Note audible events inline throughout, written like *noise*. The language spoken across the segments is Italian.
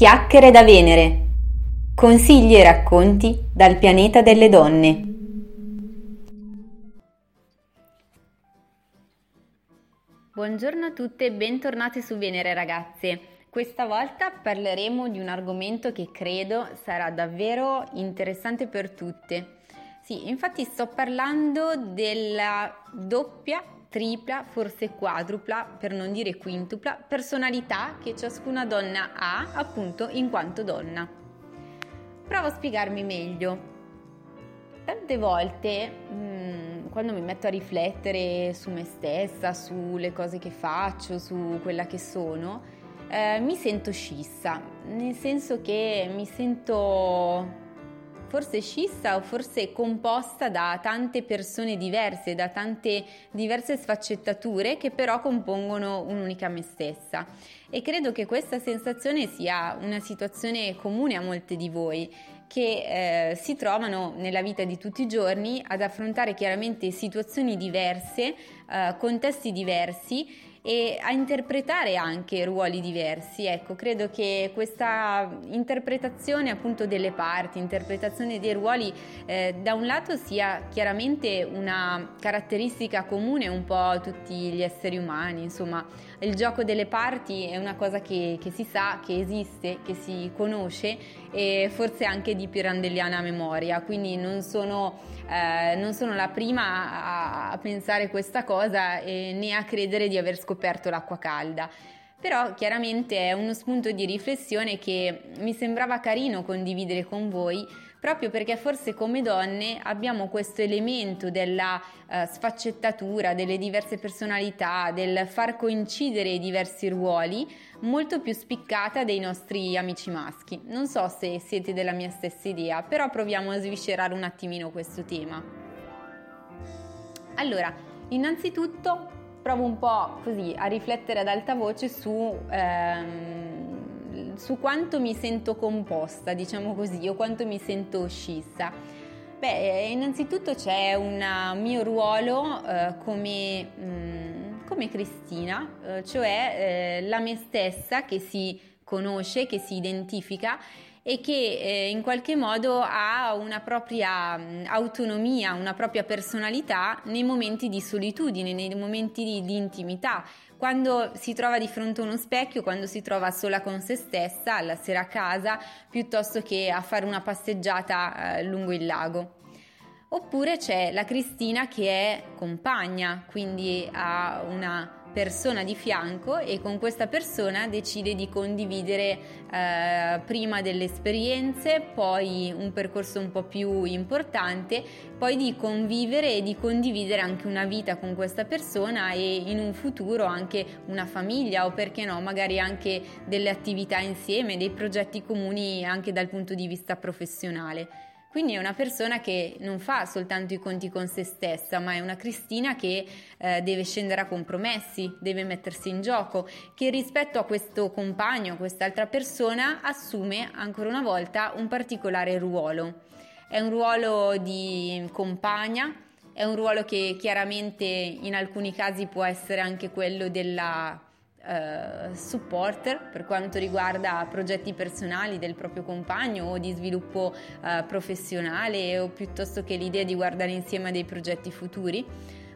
Chiacchiere da Venere. Consigli e racconti dal pianeta delle donne. Buongiorno a tutte e bentornate su Venere ragazze. Questa volta parleremo di un argomento che credo sarà davvero interessante per tutte. Sì, infatti sto parlando della doppia tripla, forse quadrupla, per non dire quintupla, personalità che ciascuna donna ha appunto in quanto donna. Provo a spiegarmi meglio. Tante volte mm, quando mi metto a riflettere su me stessa, sulle cose che faccio, su quella che sono, eh, mi sento scissa, nel senso che mi sento forse scissa o forse composta da tante persone diverse, da tante diverse sfaccettature che però compongono un'unica me stessa. E credo che questa sensazione sia una situazione comune a molte di voi che eh, si trovano nella vita di tutti i giorni ad affrontare chiaramente situazioni diverse, eh, contesti diversi e a interpretare anche ruoli diversi. Ecco, credo che questa interpretazione appunto delle parti, interpretazione dei ruoli, eh, da un lato sia chiaramente una caratteristica comune un po' a tutti gli esseri umani, insomma, il gioco delle parti è una cosa che, che si sa, che esiste, che si conosce e forse anche di pirandelliana memoria, quindi non sono, eh, non sono la prima a, a pensare questa cosa e né a credere di aver scoperto l'acqua calda. Però chiaramente è uno spunto di riflessione che mi sembrava carino condividere con voi proprio perché forse come donne abbiamo questo elemento della uh, sfaccettatura, delle diverse personalità, del far coincidere i diversi ruoli molto più spiccata dei nostri amici maschi. Non so se siete della mia stessa idea, però proviamo a sviscerare un attimino questo tema. Allora, innanzitutto provo un po' così a riflettere ad alta voce su ehm, su quanto mi sento composta, diciamo così, o quanto mi sento scissa. Beh, innanzitutto c'è un mio ruolo eh, come, mh, mm, come, Cristina, eh, cioè eh, la me stessa che si conosce, che si identifica e che eh, in qualche modo ha una propria mm, autonomia, una propria personalità nei momenti di solitudine, nei momenti di, di intimità, quando si trova di fronte a uno specchio, quando si trova sola con se stessa, alla sera a casa, piuttosto che a fare una passeggiata eh, lungo il lago. Oppure c'è la Cristina che è compagna, quindi ha una persona di fianco e con questa persona decide di condividere eh, prima delle esperienze, poi un percorso un po' più importante, poi di convivere e di condividere anche una vita con questa persona e in un futuro anche una famiglia o perché no, magari anche delle attività insieme, dei progetti comuni anche dal punto di vista professionale. Quindi è una persona che non fa soltanto i conti con se stessa, ma è una Cristina che eh, deve scendere a compromessi, deve mettersi in gioco, che rispetto a questo compagno, a quest'altra persona, assume ancora una volta un particolare ruolo. È un ruolo di compagna, è un ruolo che chiaramente in alcuni casi può essere anche quello della Uh, supporter per quanto riguarda progetti personali del proprio compagno o di sviluppo uh, professionale o piuttosto che l'idea di guardare insieme dei progetti futuri.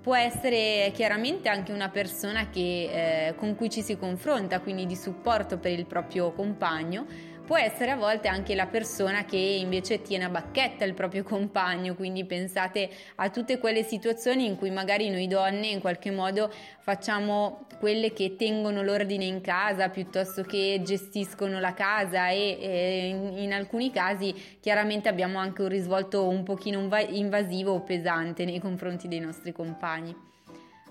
Può essere chiaramente anche una persona che, eh, con cui ci si confronta, quindi di supporto per il proprio compagno, Può essere a volte anche la persona che invece tiene a bacchetta il proprio compagno, quindi pensate a tutte quelle situazioni in cui magari noi donne in qualche modo facciamo quelle che tengono l'ordine in casa piuttosto che gestiscono la casa e, e in, in, alcuni casi chiaramente abbiamo anche un risvolto un pochino invasivo o pesante nei confronti dei nostri compagni.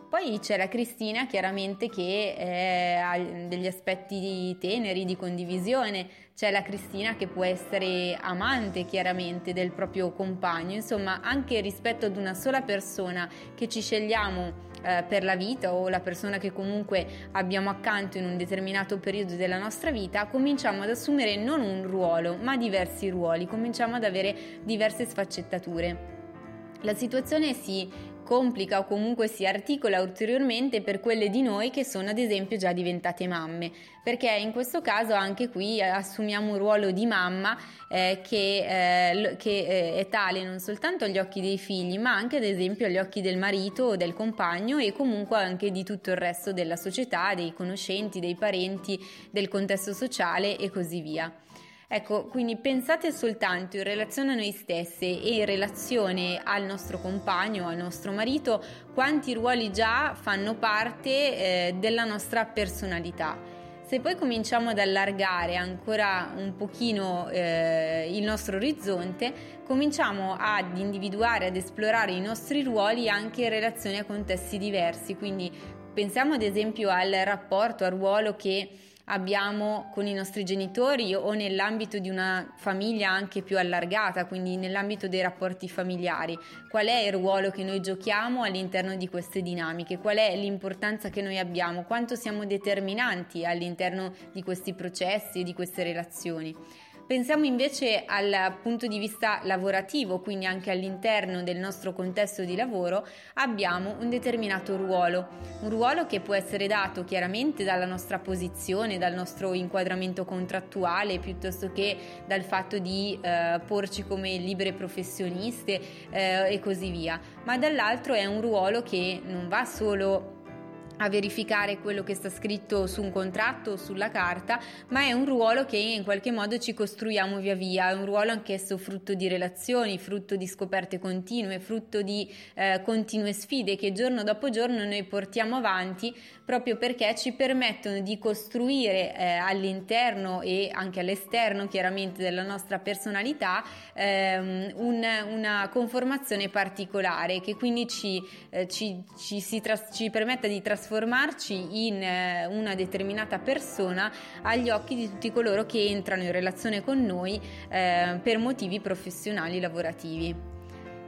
Poi c'è la Cristina chiaramente che eh, ha degli aspetti teneri di condivisione, c'è la Cristina che può essere amante chiaramente del proprio compagno, insomma anche rispetto ad una sola persona che ci scegliamo eh, per la vita o la persona che comunque abbiamo accanto in un determinato periodo della nostra vita, cominciamo ad assumere non un ruolo ma diversi ruoli, cominciamo ad avere diverse sfaccettature. La situazione si complica o comunque si articola ulteriormente per quelle di noi che sono ad esempio già diventate mamme, perché in questo caso anche qui assumiamo un ruolo di mamma eh, che, eh, che eh, è tale non soltanto agli occhi dei figli, ma anche ad esempio agli occhi del marito o del compagno e comunque anche di tutto il resto della società, dei conoscenti, dei parenti, del contesto sociale e così via. Ecco, quindi pensate soltanto in relazione a noi stesse e in relazione al nostro compagno, al nostro marito, quanti ruoli già fanno parte eh, della nostra personalità. Se poi cominciamo ad allargare ancora un pochino eh, il nostro orizzonte, cominciamo ad individuare, ad esplorare i nostri ruoli anche in relazione a contesti diversi. Quindi pensiamo ad esempio al rapporto, al ruolo che abbiamo con i nostri genitori o nell'ambito di una famiglia anche più allargata, quindi nell'ambito dei rapporti familiari. Qual è il ruolo che noi giochiamo all'interno di queste dinamiche? Qual è l'importanza che noi abbiamo? Quanto siamo determinanti all'interno di questi processi e di queste relazioni? Pensiamo invece al punto di vista lavorativo, quindi anche all'interno del nostro contesto di lavoro abbiamo un determinato ruolo, un ruolo che può essere dato chiaramente dalla nostra posizione, dal nostro inquadramento contrattuale, piuttosto che dal fatto di eh, porci come libere professioniste eh, e così via, ma dall'altro è un ruolo che non va solo a verificare quello che sta scritto su un contratto o sulla carta, ma è un ruolo che in qualche modo ci costruiamo via via, è un ruolo anch'esso frutto di relazioni, frutto di scoperte continue, frutto di eh, continue sfide che giorno dopo giorno noi portiamo avanti proprio perché ci permettono di costruire eh, all'interno e anche all'esterno chiaramente della nostra personalità ehm, un, una conformazione particolare che quindi ci, eh, ci, ci, tras- ci permette di trasformarci in eh, una determinata persona agli occhi di tutti coloro che entrano in relazione con noi eh, per motivi professionali lavorativi.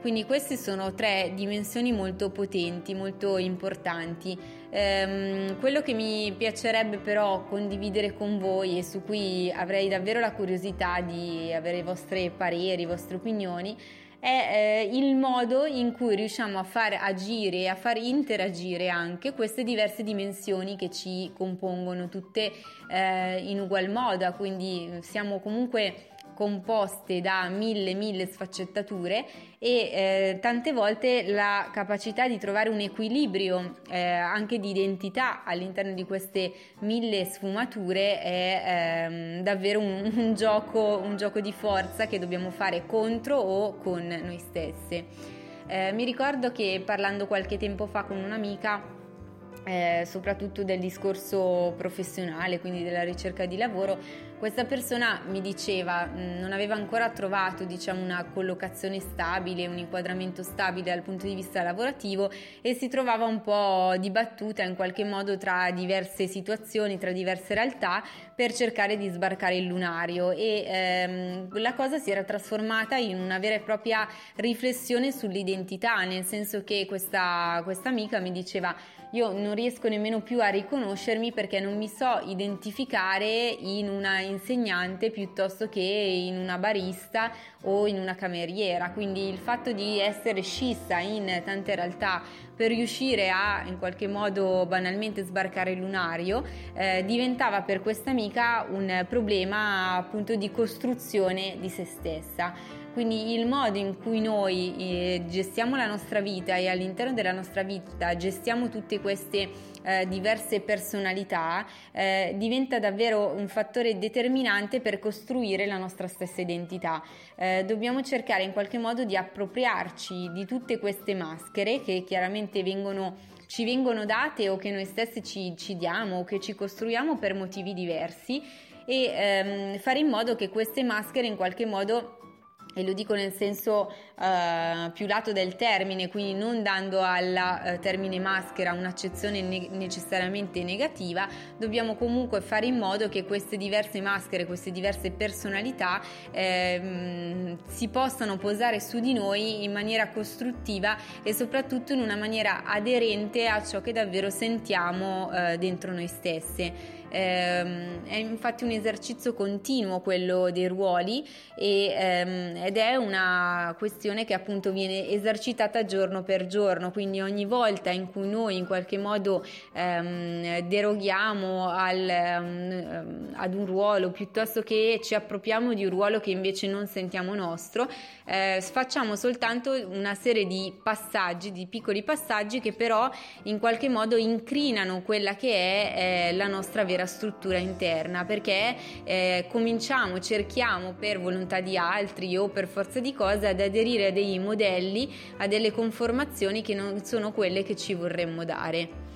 Quindi queste sono tre dimensioni molto potenti, molto importanti. Ehm, quello che mi piacerebbe però condividere con voi e su cui avrei davvero la curiosità di avere i vostri pareri, le vostre opinioni, è eh, il modo in cui riusciamo a far agire e a far interagire anche queste diverse dimensioni che ci compongono tutte eh, in ugual modo, quindi siamo comunque composte da mille mille sfaccettature e eh, tante volte la capacità di trovare un equilibrio eh, anche di identità all'interno di queste mille sfumature è ehm, davvero un, *laughs* un, gioco, un gioco di forza che dobbiamo fare contro o con noi stesse. Eh, mi ricordo che parlando qualche tempo fa con un'amica eh, soprattutto del discorso professionale, quindi della ricerca di lavoro, questa persona mi diceva mm, non aveva ancora trovato diciamo, una collocazione stabile, un inquadramento stabile dal punto di vista lavorativo e si trovava un po' dibattuta in qualche modo tra diverse situazioni, tra diverse realtà per cercare di sbarcare il lunario. E ehm, la cosa si era trasformata in una vera e propria riflessione sull'identità, nel senso che questa, questa amica mi diceva io non riesco nemmeno più a riconoscermi perché non mi so identificare in una insegnante piuttosto che in una barista o in una cameriera. Quindi il fatto di essere scissa in tante realtà per riuscire a in qualche modo banalmente sbarcare il lunario eh, diventava per questa amica un problema appunto di costruzione di se stessa. Quindi il modo in cui noi eh, gestiamo la nostra vita e all'interno della nostra vita gestiamo tutte queste eh, diverse personalità eh, diventa davvero un fattore determinante per costruire la nostra stessa identità. Dobbiamo cercare in qualche modo di appropriarci di tutte queste maschere che chiaramente vengono ci vengono date o che noi stessi ci, ci diamo o che ci costruiamo per motivi diversi e ehm, fare in modo che queste maschere in qualche modo e lo dico nel senso uh, più lato del termine, quindi non dando al uh, termine maschera un'accezione ne- necessariamente negativa, dobbiamo comunque fare in modo che queste diverse maschere, queste diverse personalità eh, si possano posare su di noi in maniera costruttiva e soprattutto in una maniera aderente a ciò che davvero sentiamo uh, dentro noi stesse ehm, è infatti un esercizio continuo quello dei ruoli e, ehm, ed è una questione che appunto viene esercitata giorno per giorno, quindi ogni volta in cui noi in qualche modo ehm, deroghiamo al, um, ad un ruolo piuttosto che ci appropriamo di un ruolo che invece non sentiamo nostro, eh, facciamo soltanto una serie di passaggi, di piccoli passaggi che però in qualche modo incrinano quella che è eh, la nostra vera struttura interna, perché eh, cominciamo, cerchiamo per volontà di altri o per forza di cose ad aderire a dei modelli, a delle conformazioni che non sono quelle che ci vorremmo dare.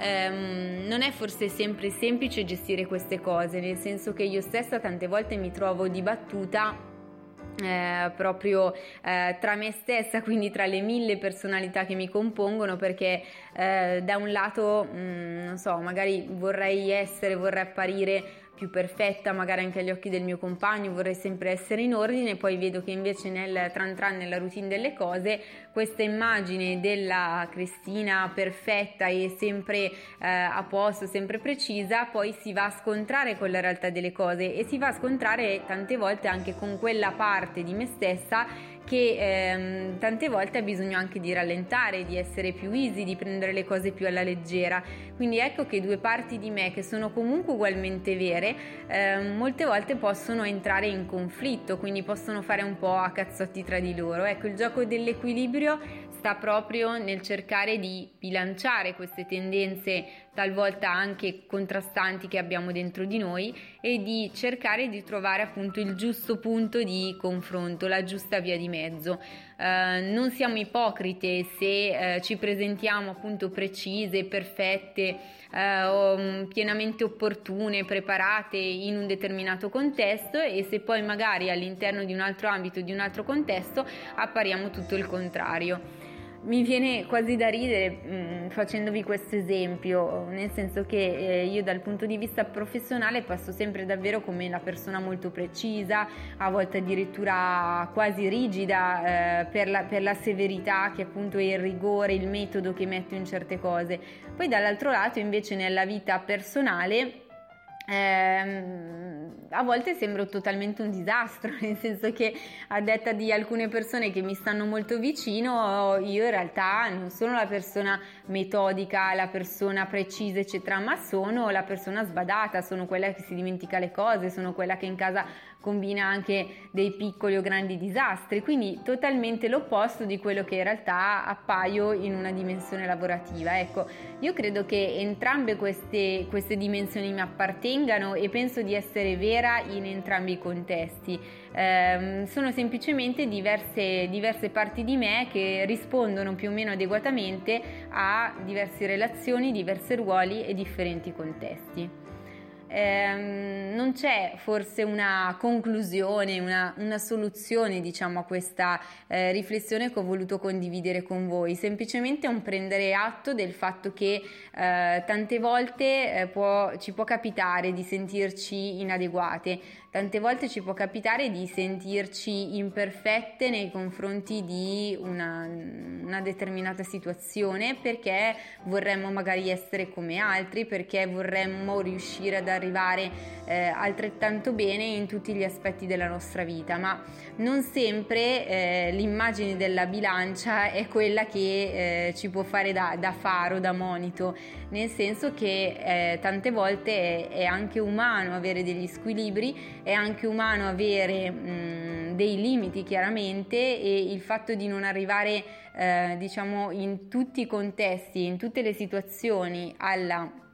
Um, non è forse sempre semplice gestire queste cose, nel senso che io stessa tante volte mi trovo dibattuta eh, proprio eh, tra me stessa, *laughs* quindi tra le mille personalità che mi compongono, perché eh, da un lato, mh, mm, non so, magari vorrei essere, vorrei apparire più perfetta, magari anche agli occhi del mio compagno, vorrei sempre essere in ordine, poi vedo che invece nel tran tran, nella routine delle cose, questa immagine della Cristina perfetta e sempre eh, a posto, sempre precisa, poi si va a scontrare con la realtà delle cose e si va a scontrare tante volte anche con quella parte di me stessa che ehm, tante volte ha bisogno anche di rallentare, di essere più easy, di prendere le cose più alla leggera. Quindi ecco che due parti di me che sono comunque ugualmente vere, ehm, molte volte possono entrare in conflitto, quindi possono fare un po' a cazzotti tra di loro. Ecco, il gioco dell'equilibrio sta proprio nel cercare di bilanciare queste tendenze talvolta anche contrastanti che abbiamo dentro di noi e di cercare di trovare appunto il giusto punto di confronto, la giusta via di mezzo. Uh, non siamo ipocrite se uh, ci presentiamo appunto precise, perfette, uh, pienamente opportune, preparate in un determinato contesto e se poi magari all'interno di un altro ambito, di un altro contesto, appariamo tutto il contrario mi viene quasi da ridere mh, mm, facendovi questo esempio, nel senso che eh, io dal punto di vista professionale passo sempre davvero come una persona molto precisa, a volte addirittura quasi rigida eh, per, la, per la severità che appunto è il rigore, il metodo che metto in certe cose. Poi dall'altro lato invece nella vita personale ehm, a volte sembro totalmente un disastro, *laughs* nel senso che a detta di alcune persone che mi stanno molto vicino, io in realtà non sono la persona metodica, la persona precisa, eccetera, ma sono la persona sbadata, sono quella che si dimentica le cose, sono quella che in casa combina anche dei piccoli o grandi disastri, quindi totalmente l'opposto di quello che in realtà appaio in una dimensione lavorativa. Ecco, io credo che entrambe queste, queste dimensioni mi appartengano e penso di essere vera in entrambi i contesti. Eh, sono semplicemente diverse, diverse parti di me che rispondono più o meno adeguatamente a diverse relazioni, diversi ruoli e differenti contesti ehm, non c'è forse una conclusione, una, una soluzione diciamo a questa eh, riflessione che ho voluto condividere con voi, semplicemente un prendere atto del fatto che eh, tante volte eh, può, ci può capitare di sentirci inadeguate, tante volte ci può capitare di sentirci imperfette nei confronti di una, una, determinata situazione perché vorremmo magari essere come altri, perché vorremmo riuscire ad arrivare eh, altrettanto bene in tutti gli aspetti della nostra vita, ma non sempre eh, l'immagine della bilancia è quella che eh, ci può fare da, da, faro, da monito, nel senso che eh, tante volte è, è anche umano avere degli squilibri è anche umano avere mh, dei limiti chiaramente e il fatto di non arrivare eh, diciamo in tutti i contesti, in tutte le situazioni al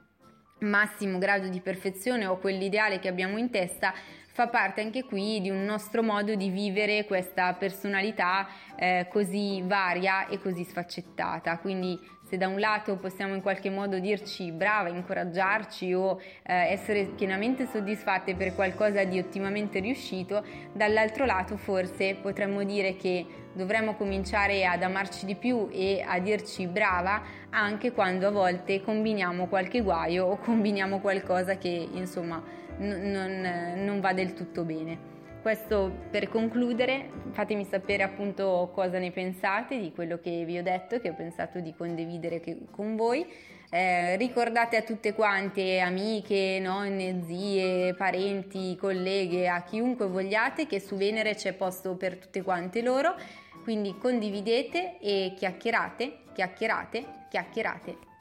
massimo grado di perfezione o quell'ideale che abbiamo in testa fa parte anche qui di un nostro modo di vivere questa personalità eh, così varia e così sfaccettata. Quindi se da un lato possiamo in qualche modo dirci brava, incoraggiarci o eh, essere pienamente soddisfatte per qualcosa di ottimamente riuscito, dall'altro lato forse potremmo dire che dovremmo cominciare ad amarci di più e a dirci brava anche quando a volte combiniamo qualche guaio o combiniamo qualcosa che insomma n- non, non va del tutto bene. Questo per concludere, fatemi sapere appunto cosa ne pensate di quello che vi ho detto, che ho pensato di condividere con voi. Eh, ricordate a tutte quante, amiche, nonne, zie, parenti, colleghe, a chiunque vogliate che su Venere c'è posto per tutte quante loro. Quindi condividete e chiacchierate, chiacchierate, chiacchierate